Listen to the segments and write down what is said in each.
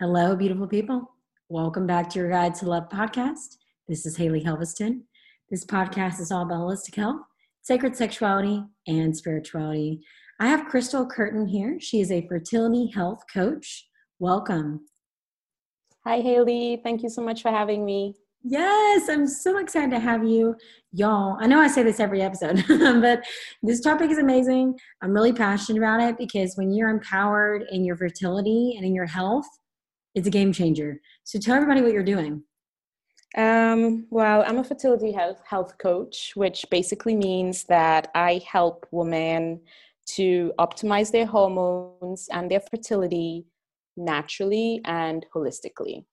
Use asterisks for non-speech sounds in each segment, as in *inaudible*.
Hello, beautiful people. Welcome back to your Guide to Love podcast. This is Haley Helveston. This podcast is all about holistic health, sacred sexuality, and spirituality. I have Crystal Curtin here. She is a fertility health coach. Welcome. Hi, Haley. Thank you so much for having me. Yes, I'm so excited to have you, y'all. I know I say this every episode, *laughs* but this topic is amazing. I'm really passionate about it because when you're empowered in your fertility and in your health, it's a game changer. So tell everybody what you're doing. Um, well, I'm a fertility health, health coach, which basically means that I help women to optimize their hormones and their fertility naturally and holistically.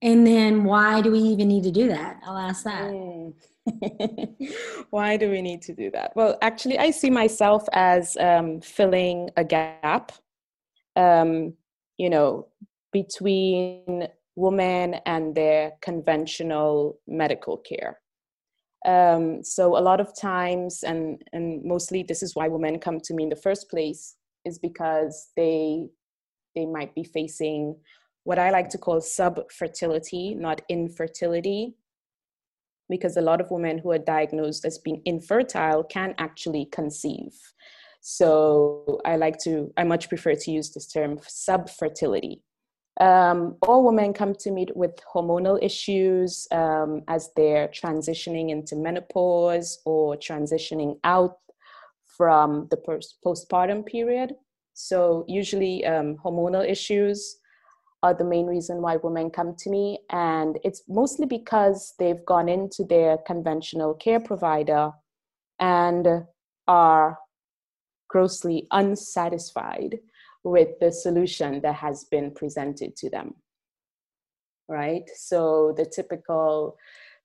And then why do we even need to do that? I'll ask that. Mm. *laughs* why do we need to do that? Well, actually, I see myself as um, filling a gap um, you know, between women and their conventional medical care. Um, so a lot of times, and and mostly this is why women come to me in the first place, is because they they might be facing what I like to call subfertility, not infertility, because a lot of women who are diagnosed as being infertile can actually conceive. So I like to, I much prefer to use this term subfertility. Um, all women come to me with hormonal issues um, as they're transitioning into menopause or transitioning out from the post- postpartum period. So, usually, um, hormonal issues are the main reason why women come to me. And it's mostly because they've gone into their conventional care provider and are grossly unsatisfied with the solution that has been presented to them. Right? So the typical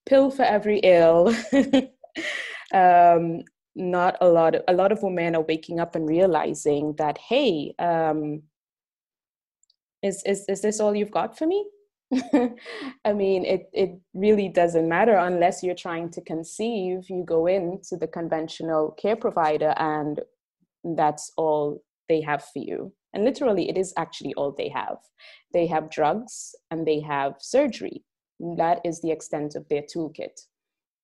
pill for every ill. *laughs* um, not a lot of, a lot of women are waking up and realizing that hey um, is, is is this all you've got for me *laughs* I mean, it, it really doesn't matter unless you're trying to conceive. You go into the conventional care provider and that's all they have for you. And literally, it is actually all they have. They have drugs and they have surgery. That is the extent of their toolkit.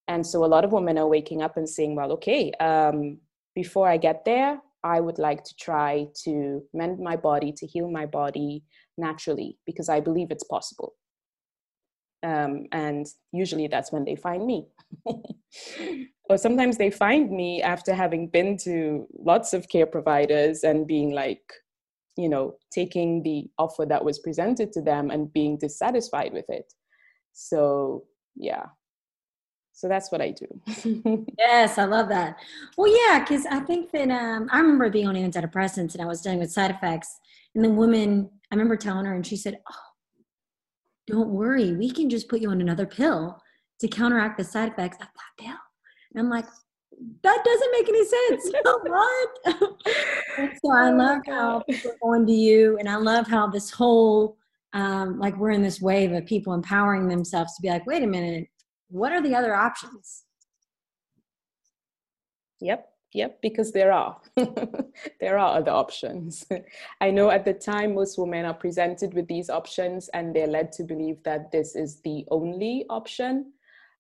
And so a lot of women are waking up and saying, well, okay, um, before I get there, I would like to try to mend my body, to heal my body naturally, because I believe it's possible. Um, and usually that's when they find me. *laughs* or sometimes they find me after having been to lots of care providers and being like you know taking the offer that was presented to them and being dissatisfied with it. So yeah. So that's what i do. *laughs* Yes i love that. Well yeah because i think that um, i remember being on antidepressants and i was dealing with side effects and the woman i remember telling her and she said oh don't worry we can just put you on another pill to counteract the side effects of that pill and I'm like, that doesn't make any sense. *laughs* what? *laughs* so I oh love how people are going to you, and I love how this whole um, like we're in this wave of people empowering themselves to be like, wait a minute, what are the other options? Yep, yep, because there are. *laughs* there are other options. *laughs* I know at the time most women are presented with these options and they're led to believe that this is the only option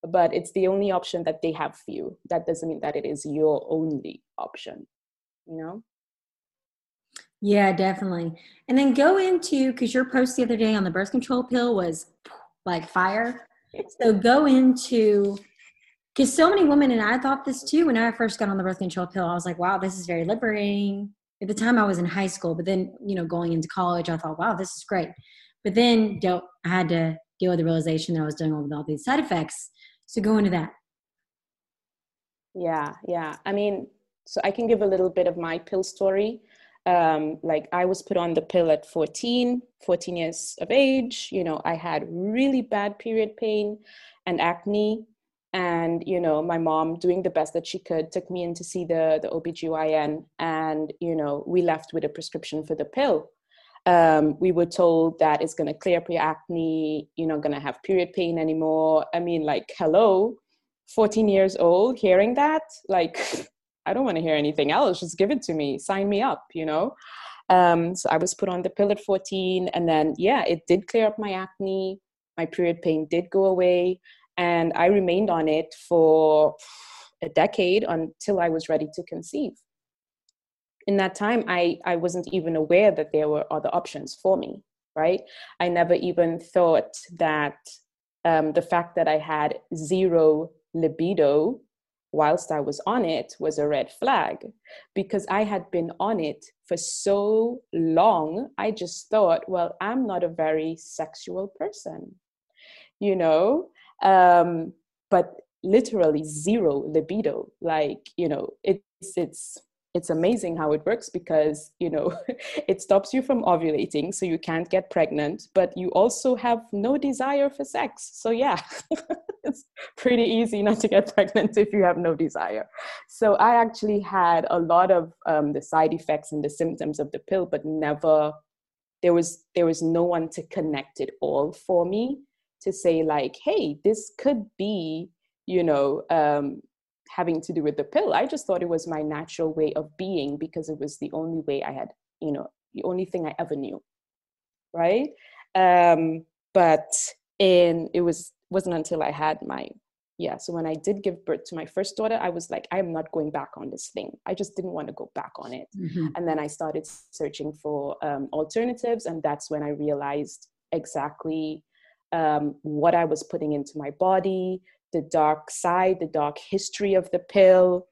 but it's the only option that they have for you. That doesn't mean that it is your only option, you know? Yeah, definitely. And then go into because your post the other day on the birth control pill was like fire. *laughs* So go into because so many women and I thought this too when I first got on the birth control pill. I was like, wow, this is very liberating. At the time, I was in high school, but then you know, going into college, I thought, wow, this is great. But then I had to deal with the realization that I was dealing with all these side effects. So go into that. Yeah, yeah. I mean, so I can give a little bit of my pill story. Um, like I was put on the pill at 14, 14 years of age. You know, I had really bad period pain and acne. And, you know, my mom doing the best that she could took me in to see the, the OBGYN and, you know, we left with a prescription for the pill. Um, we were told that it's going to clear up your acne you're not going to have period pain anymore. I mean like hello 14 years old hearing that? Like *laughs* i don't want to hear anything else just give it to me sign me up you know? Um, so I was put on the pill at 14, and then yeah, it did clear up my acne. My period pain did go away, and I remained on it for a decade until I was ready to conceive. In that time, I, I wasn't even aware that there were other options for me, right? I never even thought that um, the fact that I had zero libido whilst I was on it was a red flag because I had been on it for so long. I just thought, well, I'm not a very sexual person, you know? Um, but literally zero libido. Like, you know, it's, it's, it's amazing how it works because you know *laughs* it stops you from ovulating so you can't get pregnant but you also have no desire for sex so yeah *laughs* it's pretty easy not to get *laughs* pregnant if you have no desire so i actually had a lot of um, the side effects and the symptoms of the pill but never there was there was no one to connect it all for me to say like hey this could be you know um, having to do with the pill. I just thought it was my natural way of being because it was the only way I had, you know, the only thing I ever knew. Right. Um, but in it was wasn't until I had my yeah, so when I did give birth to my first daughter, I was like, I am not going back on this thing. I just didn't want to go back on it. Mm-hmm. And then I started searching for um, alternatives, and that's when I realized exactly um, what I was putting into my body, the dark side, the dark history of the pill,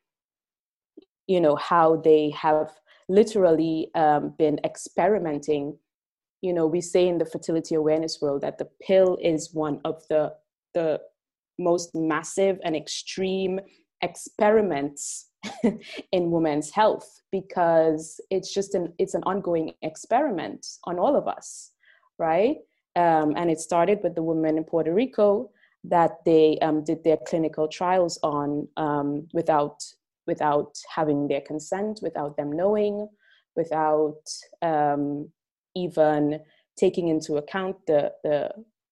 you know, how they have literally um, been experimenting. You know, we say in the fertility awareness world that the pill is one of the the most massive and extreme experiments *laughs* in women's health because it's just an it's an ongoing experiment on all of us right um, and it started with the women in puerto rico that they um, did their clinical trials on um, without without having their consent, without them knowing, without um, even taking into account the the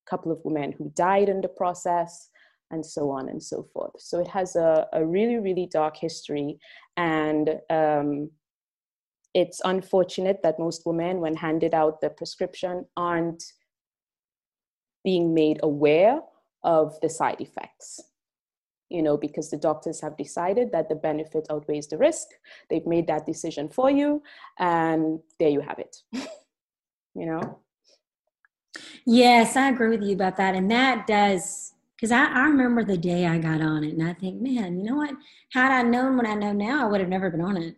couple of women who died in the process and so on and so forth. So it has a, a really, really dark history. And um, it's unfortunate that most women, when handed out the prescription, aren't being made aware of the side effects you know because the doctors have decided that the benefit outweighs the risk. They've made that decision for you and there you have it *laughs* you know? Yes i agree with you about that and that does because I, I remember the day i got on it and i think man you know what? Had i known what i know now i would have never been on it.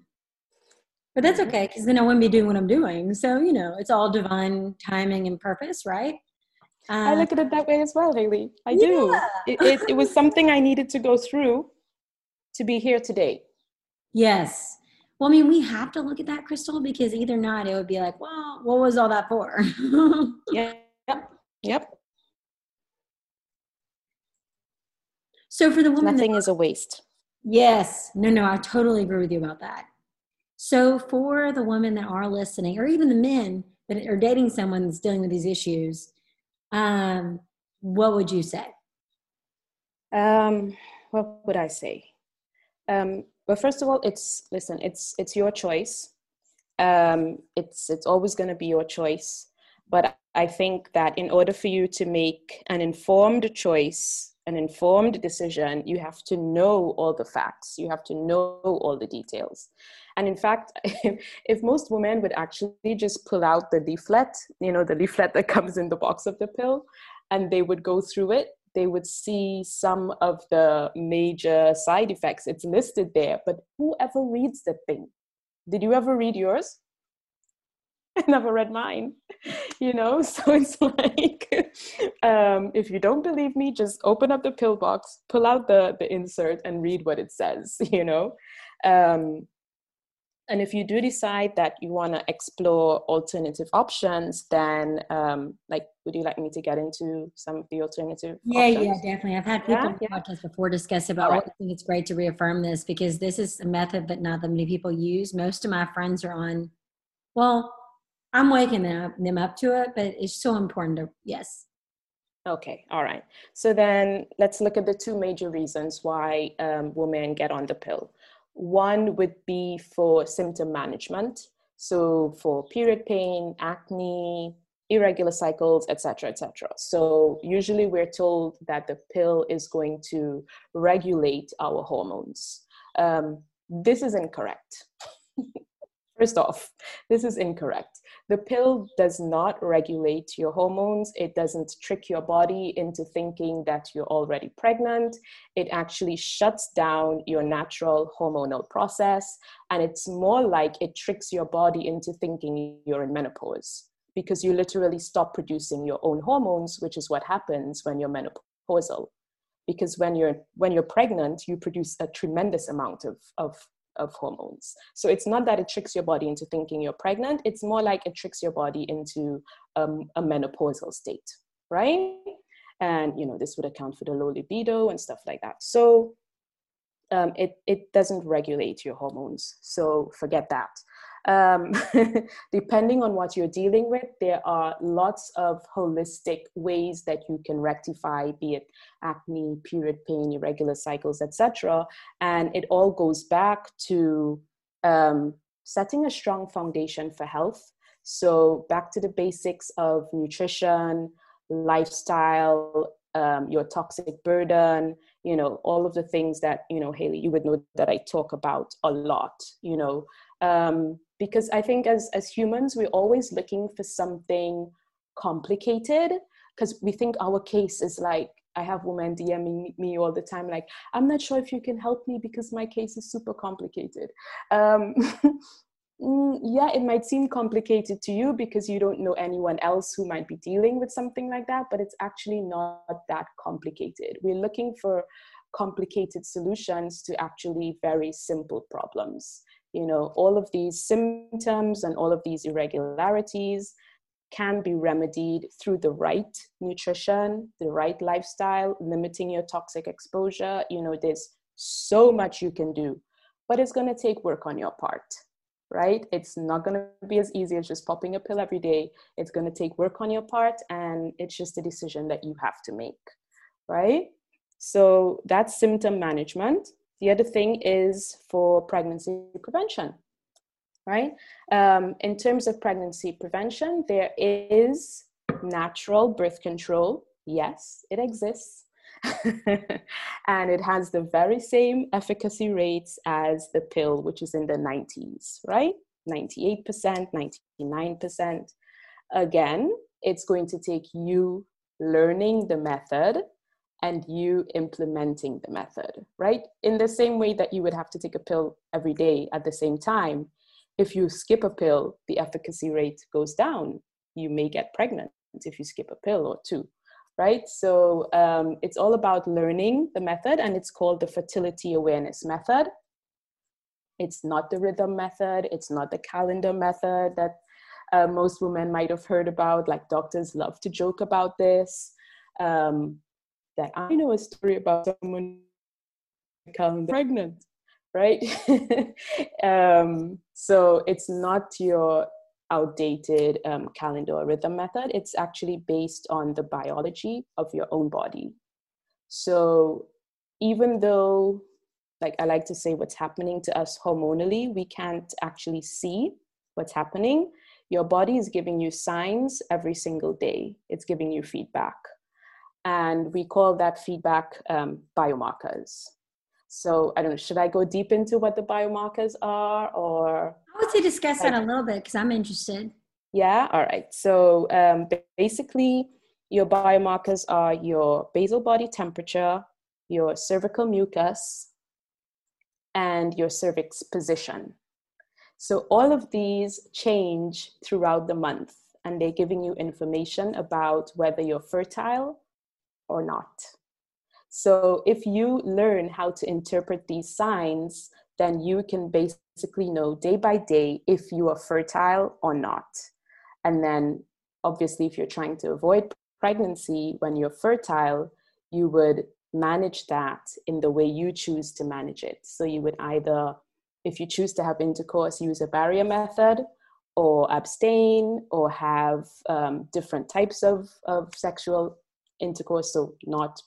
But that's mm-hmm. okay because then i wouldn't be doing what i'm doing. So you know it's all divine timing and purpose right uh, I look at it that way as well, Haley. I yeah. do. It, it, it was something I needed to go through to be here today. Yes. Well, I mean, we have to look at that, Crystal, because either not, it would be like, well, what was all that for? *laughs* yeah. Yep. Yep. So for the woman, nothing that, is a waste. Yes. No, no, I totally agree with you about that. So for the women that are listening, or even the men that are dating someone that's dealing with these issues, um, what would you say? Um, what would I say? Um, well, first of all, it's listen. It's it's your choice. Um, it's it's always going to be your choice. But I think that in order for you to make an informed choice, an informed decision, you have to know all the facts. You have to know all the details. And in fact, *laughs* if most women would actually just pull out the leaflet, you know, the leaflet that comes in the box of the pill, and they would go through it, they would see some of the major side effects. It's listed there, but whoever reads the thing? Did you ever read yours? *laughs* I never read mine, *laughs* you know? So it's like, um, if you don't believe me, just open up the pill box, pull out the, the insert, and read what it says, you know? Um, and if you do decide that you want to explore alternative options, then um, like, would you like me to get into some of the alternative? Yeah, options? yeah, definitely. I've had people yeah, on podcasts before discuss about. Right. I think it's great to reaffirm this because this is a method that not that many people use. Most of my friends are on. Well, I'm waking them up, them up to it, but it's so important to yes. Okay, all right. So then let's look at the two major reasons why um, women get on the pill. One would be for symptom management. So for period pain, acne, irregular cycles, etc., etc. So usually we're told that the pill is going to regulate our hormones. Um, this is incorrect. *laughs* First off, this is incorrect. The pill does not regulate your hormones. It doesn't trick your body into thinking that you're already pregnant. It actually shuts down your natural hormonal process. And it's more like it tricks your body into thinking you're in menopause because you literally stop producing your own hormones, which is what happens when you're menopausal. Because when you're when you're pregnant, you produce a tremendous amount of, of of hormones. So it's not that it tricks your body into thinking you're pregnant, it's more like it tricks your body into um, a menopausal state, right? And you know, this would account for the low libido and stuff like that. So um, it, it doesn't regulate your hormones. So forget that um, *laughs* depending on what you're dealing with, there are lots of holistic ways that you can rectify, be it acne, period pain, irregular cycles, etc. And it all goes back to um, setting a strong foundation for health. So back to the basics of nutrition, lifestyle, um, your toxic burden, you know, all of the things that, you know, Haley, you would know that I talk about a lot, you know, um, because I think as as humans we're always looking for something complicated because we think our case is like I have women DMing me all the time like I'm not sure if you can help me because my case is super complicated. Um, *laughs* mm, yeah, it might seem complicated to you because you don't know anyone else who might be dealing with something like that, but it's actually not that complicated. We're looking for complicated solutions to actually very simple problems you know all of these symptoms and all of these irregularities can be remedied through the right nutrition the right lifestyle limiting your toxic exposure. You know there's so much you can do but it's going to take work on your part right? It's not going to be as easy as just popping a pill every day. It's going to take work on your part and it's just a decision that you have to make right? So that's symptom management the other thing is for pregnancy prevention, right? Um, in terms of pregnancy prevention, there is natural birth control. Yes, it exists. *laughs* and it has the very same efficacy rates as the pill, which is in the 90s, right? 98%, 99%. Again, it's going to take you learning the method and you implementing the method, right? In the same way that you would have to take a pill every day at the same time, if you skip a pill, the efficacy rate goes down. You may get pregnant if you skip a pill or two, right? So um, it's all about learning the method, and it's called the fertility awareness method. It's not the rhythm method, it's not the calendar method that uh, most women might have heard about. Like doctors love to joke about this. Um, that I know a story about someone becoming pregnant, right? *laughs* um, so it's not your outdated um, calendar rhythm method. It's actually based on the biology of your own body. So even though, like I like to say, what's happening to us hormonally, we can't actually see what's happening. Your body is giving you signs every single day. It's giving you feedback and we call that feedback um, biomarkers. So I don't know, should I go deep into what the biomarkers are or? I would say discuss that a little bit because I'm interested. Yeah, all right. So um, basically, your biomarkers are your basal body temperature, your cervical mucus, and your cervix position. So all of these change throughout the month, and they're giving you information about whether you're fertile or not. So if you learn how to interpret these signs, then you can basically know day by day if you are fertile or not. And then obviously if you're trying to avoid pregnancy when you're fertile, you would manage that in the way you choose to manage it. So you would either, if you choose to have intercourse, use a barrier method or abstain or have um, different types of, of sexual intercourse, so not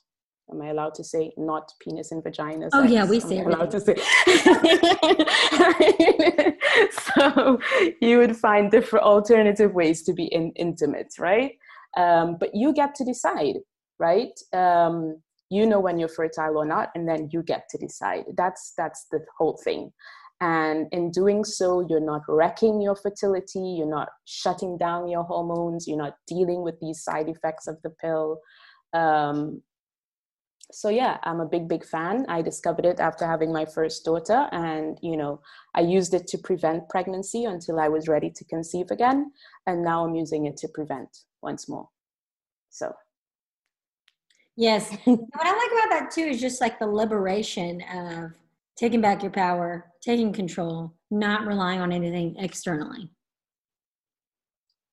am I allowed to say not penis and vagina? Oh yeah, we say allowed to say. *laughs* so you would find different alternative ways to be in, intimate, right? Um, but you get to decide, right? Um, you know when you're fertile or not, and then you get to decide. That's that's the whole thing. And in doing so, you're not wrecking your fertility, you're not shutting down your hormones, you're not dealing with these side effects of the pill. Um, so yeah i'm a big big fan. I discovered it after having my first daughter and you know i used it to prevent pregnancy until i was ready to conceive again and now i'm using it to prevent once more. So. Yes. *laughs* What i like about that too is just like the liberation of taking back your power taking control not relying on anything externally.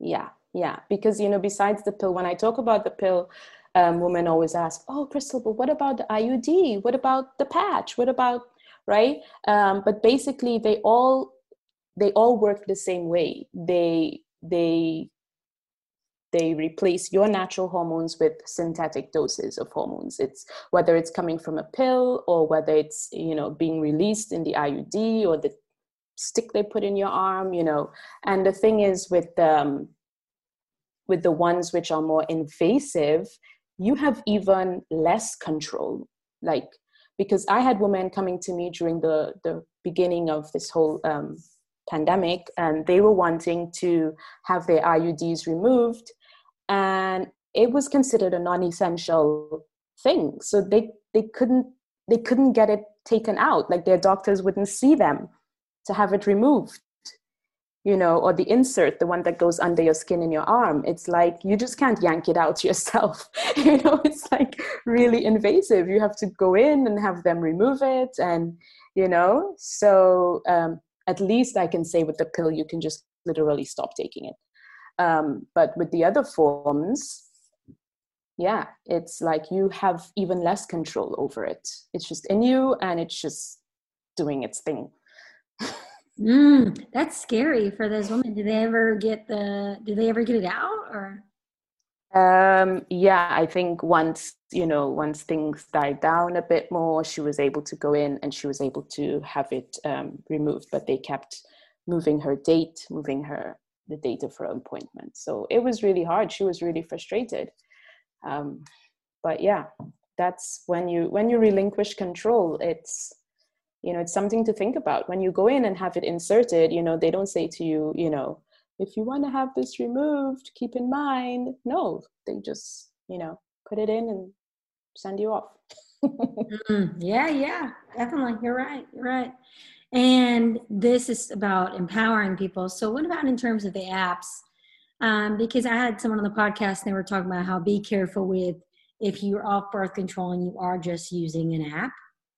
Yeah yeah. Because you know besides the pill when i talk about the pill um, women always ask, "Oh, Crystal, but what about the IUD? What about the patch? What about right?" Um, but basically, they all they all work the same way. They they they replace your natural hormones with synthetic doses of hormones it's whether it's coming from a pill or whether it's you know being released in the iud or the stick they put in your arm you know and the thing is with um with the ones which are more invasive you have even less control. Like because i had women coming to me during the the beginning of this whole um, pandemic and they were wanting to have their iuds removed and it was considered a non-essential thing. So they they couldn't they couldn't get it taken out. Like their doctors wouldn't see them to have it removed you know, or the insert, the one that goes under your skin in your arm. It's like you just can't yank it out *laughs* yourself. *laughs* you know, it's like really invasive. You have to go in and have them remove it. And, you know, so um, at least I can say with the pill, you can just literally stop taking it. Um, but with the other forms, yeah, it's like you have even less control over it. It's just in you and it's just doing its thing. *laughs* Mm, that's scary for those women. Do they ever get the? Do they ever get it out or? Um, yeah, I think once you know, once things died down a bit more, she was able to go in and she was able to have it um, removed. But they kept moving her date, moving her the date of her appointment. So it was really hard. She was really frustrated. Um, but yeah, that's when you when you relinquish control. It's you know it's something to think about. When you go in and have it inserted you know they don't say to you you know if you want to have this removed keep in mind no they just you know put it in and send you off. *laughs* Mm, yeah yeah definitely you're right you're right. And this is about empowering people. So what about in terms of the apps? Um, because i had someone on the podcast and they were talking about how be careful with if you're off birth control and you are just using an app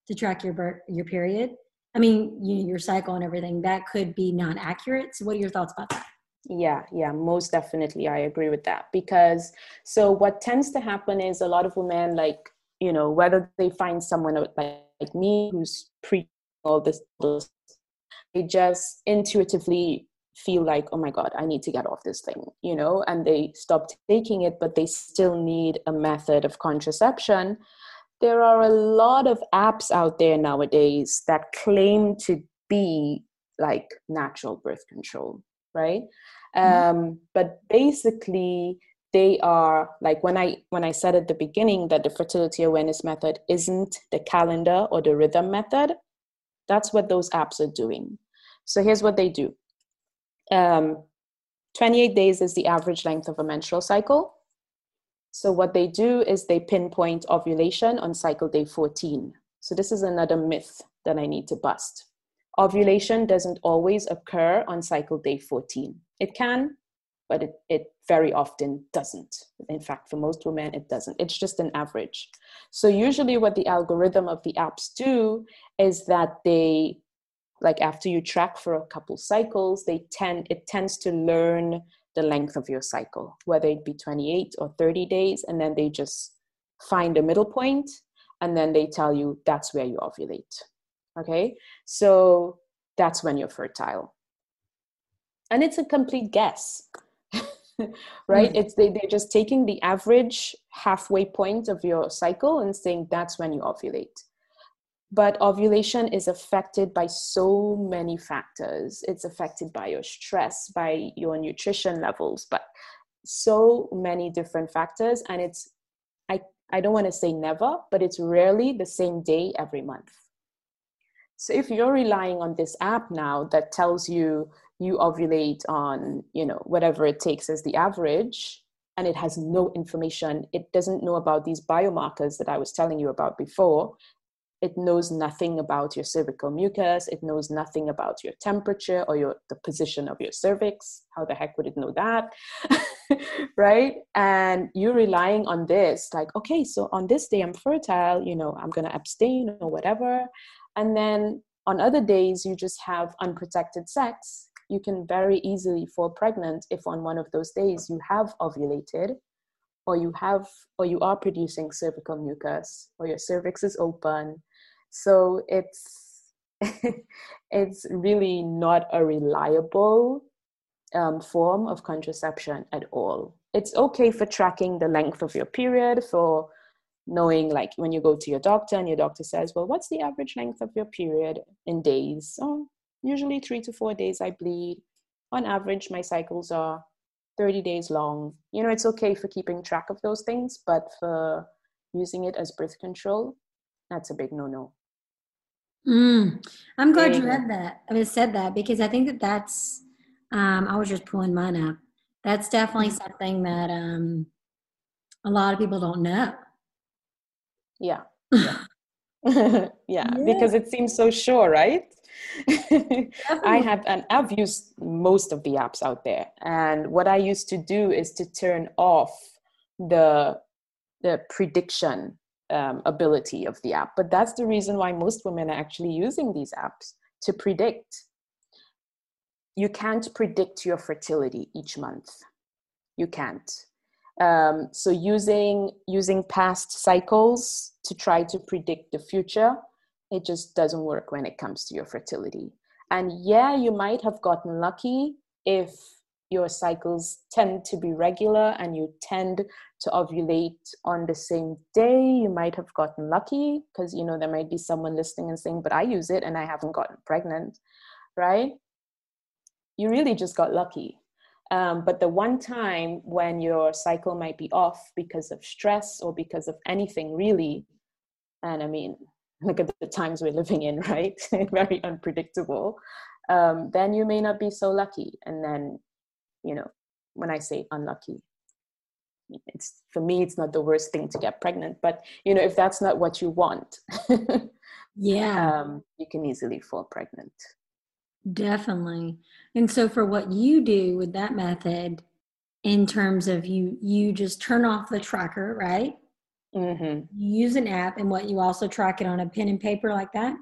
to track your birth, your period. I mean, you, your cycle and everything. That could be not accurate. So, what are your thoughts about that? Yeah, yeah, most definitely. I agree with that because so what tends to happen is a lot of women, like, you know, whether they find someone like, like me who's pre all this, they just intuitively feel like, oh my God, I need to get off this thing, you know, and they stop taking it, but they still need a method of contraception there are a lot of apps out there nowadays that claim to be like natural birth control right? Mm-hmm. um, but basically they are like when i when i said at the beginning that the fertility awareness method isn't the calendar or the rhythm method that's what those apps are doing. So here's what they do. Um, 28 days is the average length of a menstrual cycle so what they do is they pinpoint ovulation on cycle day 14. So this is another myth that I need to bust. Ovulation doesn't always occur on cycle day 14. It can, but it, it very often doesn't. In fact, for most women, it doesn't. It's just an average. So usually what the algorithm of the apps do is that they like after you track for a couple cycles, they tend it tends to learn the length of your cycle, whether it be 28 or 30 days, and then they just find a middle point and then they tell you that's where you ovulate. Okay, so that's when you're fertile. And it's a complete guess. *laughs* right? Mm. It's they, they're just taking the average halfway point of your cycle and saying that's when you ovulate. But ovulation is affected by so many factors. It's affected by your stress, by your nutrition levels, but so many different factors. And it's, I, I don't want to say never, but it's rarely the same day every month. So if you're relying on this app now that tells you you ovulate on you know whatever it takes as the average and it has no information it doesn't know about these biomarkers that i was telling you about before it knows nothing about your cervical mucus it knows nothing about your temperature or your the position of your cervix. How the heck would it know that? *laughs* Right? And you're relying on this like okay so on this day i'm fertile you know i'm going to abstain or whatever. And then on other days you just have unprotected sex. You can very easily fall pregnant if on one of those days you have ovulated or you have or you are producing cervical mucus or your cervix is open so it's *laughs* it's really not a reliable um, form of contraception at all it's okay for tracking the length of your period for knowing like when you go to your doctor and your doctor says well what's the average length of your period in days oh usually three to four days I bleed. On average, my cycles are 30 days long. You know, it's okay for keeping track of those things, but for using it as birth control, that's a big no no. Mm, I'm glad you read that. I mean, said that because I think that that's. Um, I was just pulling mine up. That's definitely mm-hmm. something that um, a lot of people don't know. Yeah. *laughs* yeah. *laughs* yeah, yeah, because it seems so sure, right? *laughs* I have, and I've used most of the apps out there. And what I used to do is to turn off the the prediction um, ability of the app. But that's the reason why most women are actually using these apps to predict. You can't predict your fertility each month. You can't. Um, so using using past cycles to try to predict the future it just doesn't work when it comes to your fertility. And yeah, you might have gotten lucky if your cycles tend to be regular and you tend to ovulate on the same day. You might have gotten lucky because, you know, there might be someone listening and saying, but I use it and I haven't gotten pregnant, right? You really just got lucky. Um, but the one time when your cycle might be off because of stress or because of anything really, and I mean, *laughs* look at the times we're living in, *laughs* right? *laughs* Very unpredictable. Um, then you may not be so lucky. And then, you know, when I say unlucky, it's for me, it's not the worst thing to get pregnant. But you know, if that's not what you want, *laughs* yeah, um, you can easily fall pregnant. Definitely. And so, for what you do with that method, in terms of you, you just turn off the tracker, right? Mm-hmm. You use an app, and what you also track it on a pen and paper like that.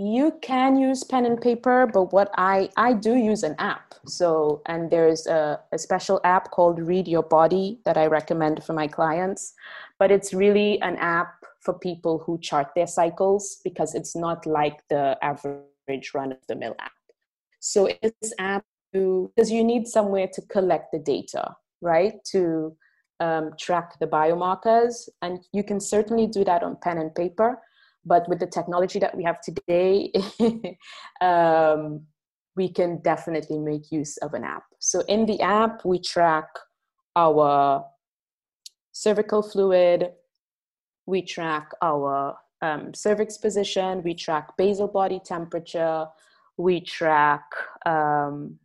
You can use pen and paper, but what I I do use an app. So and there's a, a special app called Read Your Body that I recommend for my clients. But it's really an app for people who chart their cycles because it's not like the average run of the mill app. So it's app because you need somewhere to collect the data, right? To um, track the biomarkers. And you can certainly do that on pen and paper. But with the technology that we have today, *laughs* um, we can definitely make use of an app. So in the app, we track our cervical fluid, we track our um, cervix position, we track basal body temperature, we track um,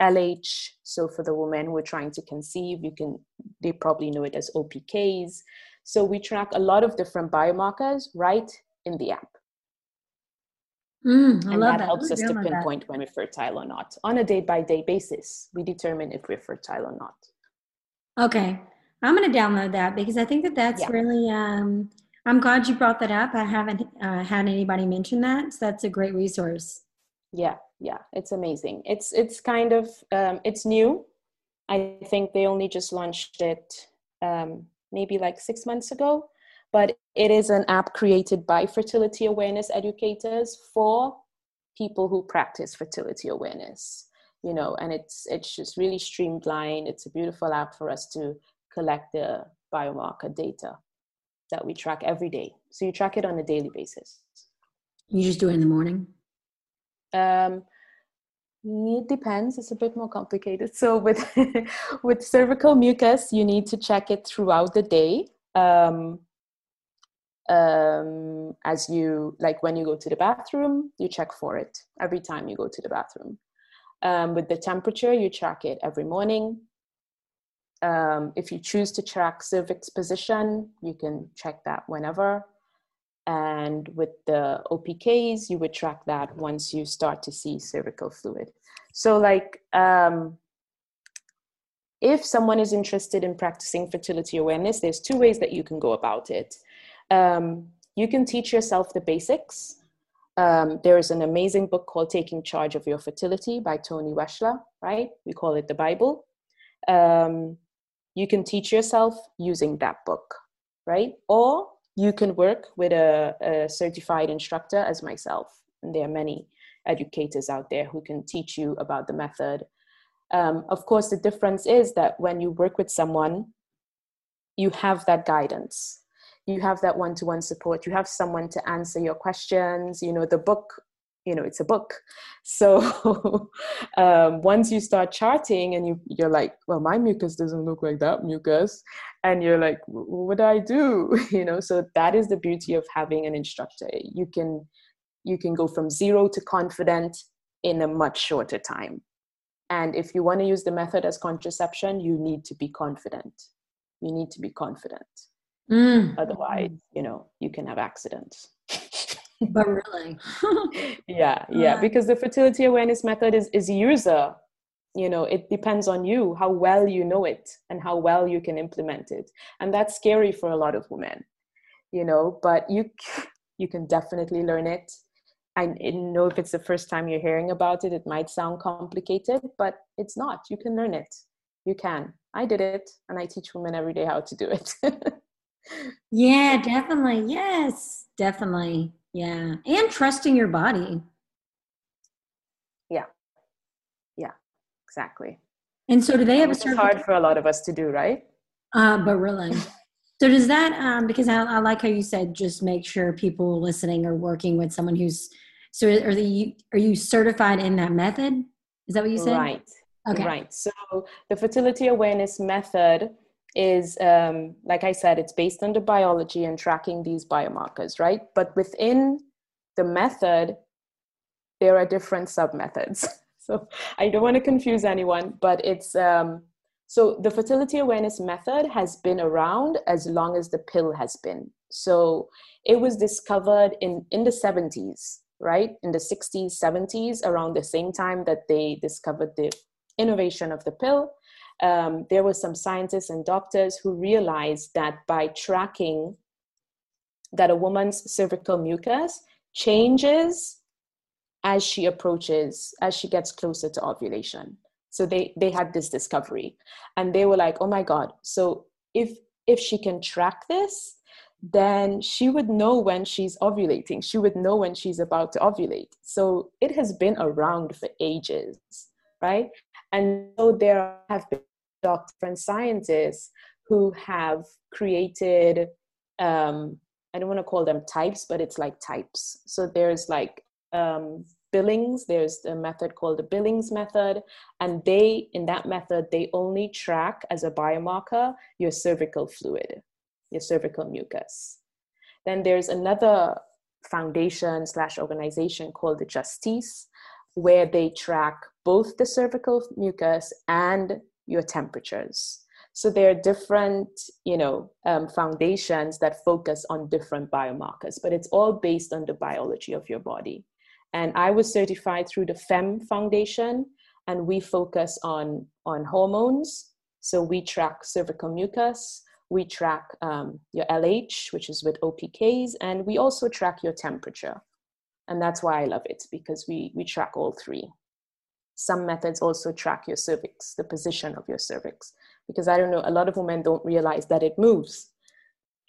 LH. So for the women who are trying to conceive, you can they probably know it as OPKs. So we track a lot of different biomarkers right in the app. Mm, and that, that, helps us to pinpoint that. when we're fertile or not. On a day by day basis, we determine if we're fertile or not. Okay. I'm going to download that because I think that that's yeah. really, um, I'm glad you brought that up. I haven't uh, had anybody mention that. So that's a great resource. Yeah yeah it's amazing it's it's kind of um, it's new i think they only just launched it um, maybe like six months ago but it is an app created by fertility awareness educators for people who practice fertility awareness you know, and it's it's just really streamlined. It's a beautiful app for us to collect the biomarker data that we track every day. So you track it on a daily basis. You just do it in the morning. Um, it depends. It's a bit more complicated. So with *laughs* with cervical mucus, you need to check it throughout the day. Um, um, as you like when you go to the bathroom, you check for it every time you go to the bathroom. Um, with the temperature, you track it every morning. Um, if you choose to track cervix position, you can check that whenever. And with the OPKs, you would track that once you start to see cervical fluid. So, like, um, if someone is interested in practicing fertility awareness, there's two ways that you can go about it. Um, you can teach yourself the basics. Um, there is an amazing book called Taking Charge of Your Fertility by Toni Weschler, right? We call it the Bible. Um, you can teach yourself using that book, right? Or you can work with a, a certified instructor as myself. And there are many educators out there who can teach you about the method. Um, of course, the difference is that when you work with someone, you have that guidance you have that one-to-one support you have someone to answer your questions you know the book you know it's a book. So *laughs* um, once you start charting and you you're like well my mucus doesn't look like that mucus and you're like what do i do? *laughs* You know so that is the beauty of having an instructor. You can you can go from zero to confident in a much shorter time. And if you want to use the method as contraception you need to be confident. You need to be confident. Mm. Otherwise, you know, you can have accidents. But really, *laughs* yeah, yeah, uh. because the fertility awareness method is is user. You know, it depends on you how well you know it and how well you can implement it, and that's scary for a lot of women. You know, but you *laughs* you can definitely learn it. I know if it's the first time you're hearing about it, it might sound complicated, but it's not. You can learn it. You can. I did it, and I teach women every day how to do it. *laughs* yeah, definitely. Yes, definitely. Yeah. And trusting your body. Yeah. Yeah, exactly. And so do they have a certain hard for a lot of us to do, right? Uh, but really. so does that um because I, I like how you said just make sure people listening are working with someone who's so are they are you certified in that method? Is that what you said? Right. Okay. Right. So the fertility awareness method is um, like i said it's based on the biology and tracking these biomarkers right? But within the method there are different sub methods *laughs* so i don't want to confuse anyone but it's um, so the fertility awareness method has been around as long as the pill has been. So it was discovered in in the 70s right? In the 60s 70s around the same time that they discovered the innovation of the pill um, there were some scientists and doctors who realized that by tracking that a woman's cervical mucus changes as she approaches as she gets closer to ovulation. So they they had this discovery. And they were like oh my god. So if if she can track this then she would know when she's ovulating. She would know when she's about to ovulate. So it has been around for ages right? And so there have been doctors and scientists who have created, um, I don't want to call them types, but it's like types. So there's like um, Billings, there's a method called the Billings method. And they, in that method, they only track as a biomarker your cervical fluid, your cervical mucus. Then there's another foundation slash organization called the Justisse, where they track both the cervical mucus and your temperatures. So there are different, you know, um, foundations that focus on different biomarkers, but it's all based on the biology of your body. And I was certified through the FEMM Foundation, and we focus on on hormones. So we track cervical mucus, we track um, your LH, which is with OPKs, and we also track your temperature. And that's why I love it because we we track all three some methods also track your cervix, the position of your cervix. Because I don't know, a lot of women don't realize that it moves.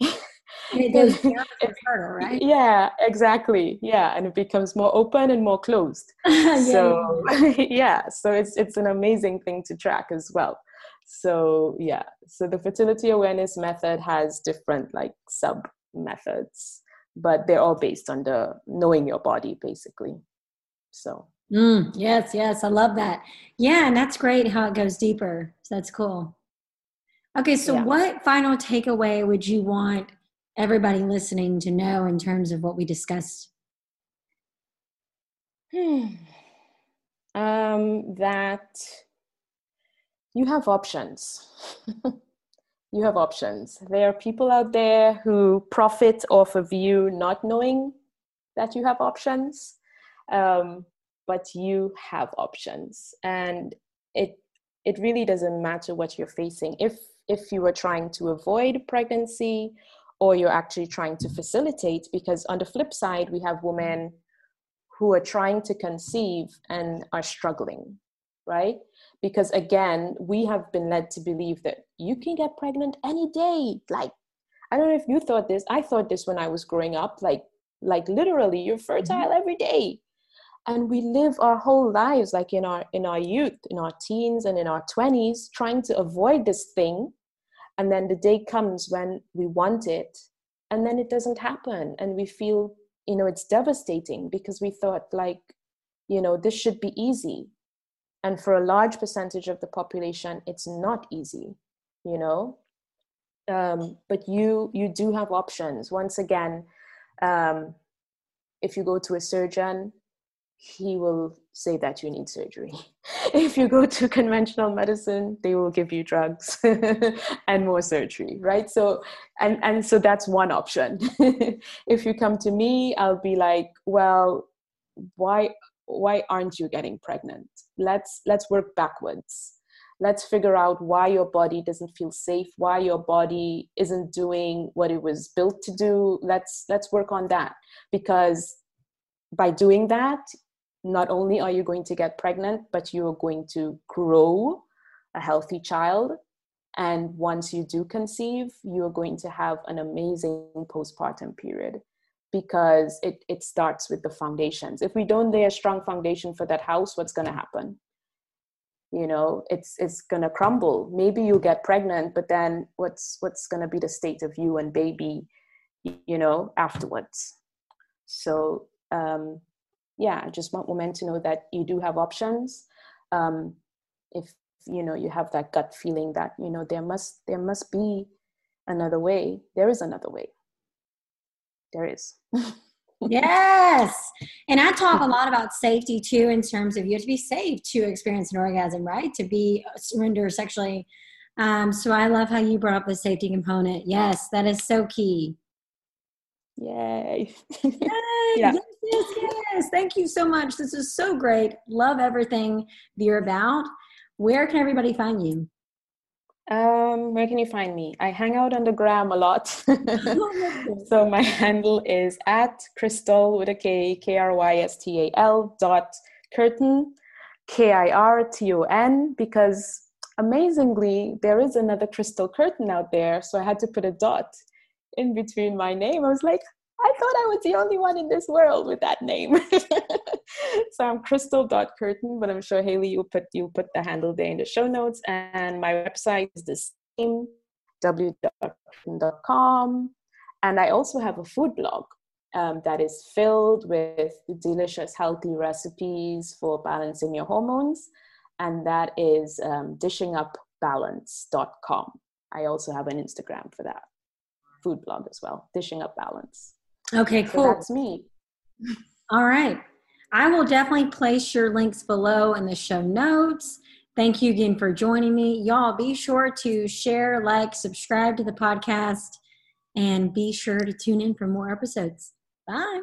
*laughs* it goes *laughs* fertile, right? Yeah, exactly. Yeah, and it becomes more open and more closed. *laughs* yeah, so yeah. yeah, so it's it's an amazing thing to track as well. So yeah, so the fertility awareness method has different like sub methods, but they're all based on the knowing your body basically. So mm, yes, yes, I love that. Yeah, and that's great how it goes deeper. So that's cool. Okay, so yeah. what final takeaway would you want everybody listening to know in terms of what we discussed? *sighs* um, that you have options. *laughs* you have options. There are people out there who profit off of you not knowing that you have options, um, but you have options, and it it really doesn't matter what you're facing. If if you are trying to avoid pregnancy or you're actually trying to facilitate because on the flip side we have women who are trying to conceive and are struggling right because again we have been led to believe that you can get pregnant any day like i don't know if you thought this i thought this when i was growing up like like literally you're fertile mm-hmm. every day and we live our whole lives like in our in our youth in our teens and in our 20s trying to avoid this thing. And then the day comes when we want it and then it doesn't happen. And we feel you know it's devastating because we thought like you know this should be easy. And for a large percentage of the population it's not easy you know? Um, but you you do have options. Once again um, if you go to a surgeon he will say that you need surgery. *laughs* if you go to conventional medicine, they will give you drugs *laughs* and more surgery, right? So, and, and so that's one option. *laughs* if you come to me, I'll be like, well, why, why aren't you getting pregnant? Let's, let's work backwards. Let's figure out why your body doesn't feel safe, why your body isn't doing what it was built to do. Let's, let's work on that because by doing that not only are you going to get pregnant, but you are going to grow a healthy child. And once you do conceive, you are going to have an amazing postpartum period because it, it starts with the foundations. If we don't lay a strong foundation for that house, what's going to happen? You know, it's it's going to crumble. Maybe you get pregnant, but then what's what's going to be the state of you and baby, you know, afterwards? So um, yeah, I just want women to know that you do have options. Um, if you know you have that gut feeling that you know there must there must be another way. There is another way. There is. *laughs* yes. And I talk a lot about safety too, in terms of you have to be safe to experience an orgasm, right? To be uh, surrender sexually. Um, so I love how you brought up the safety component. Yes, that is so key. Yay. *laughs* Yay. yeah. Yes, yes, yes. Thank you so much. This is so great. Love everything you're about. Where can everybody find you? Um, where can you find me? I hang out on the gram a lot. *laughs* so my handle is at crystal with a K, K R Y S T A L dot Kirton, K I R T O N, because amazingly, there is another Krystal Kirton out there. So I had to put a dot in between my name. I was like, I thought I was the only one in this world with that name. *laughs* so I'm krystal.kirton, but I'm sure Haley, you'll put you'll put the handle there in the show notes. And my website is the same, w.kirton.com. And I also have a food blog um, that is filled with delicious, healthy recipes for balancing your hormones. And that is um, dishingupbalance.com. I also have an Instagram for that food blog as well, Dishing Up Balance. Okay, cool. So that's me. All right. I will definitely place your links below in the show notes. Thank you again for joining me. Y'all be sure to share, like, subscribe to the podcast, and be sure to tune in for more episodes. Bye.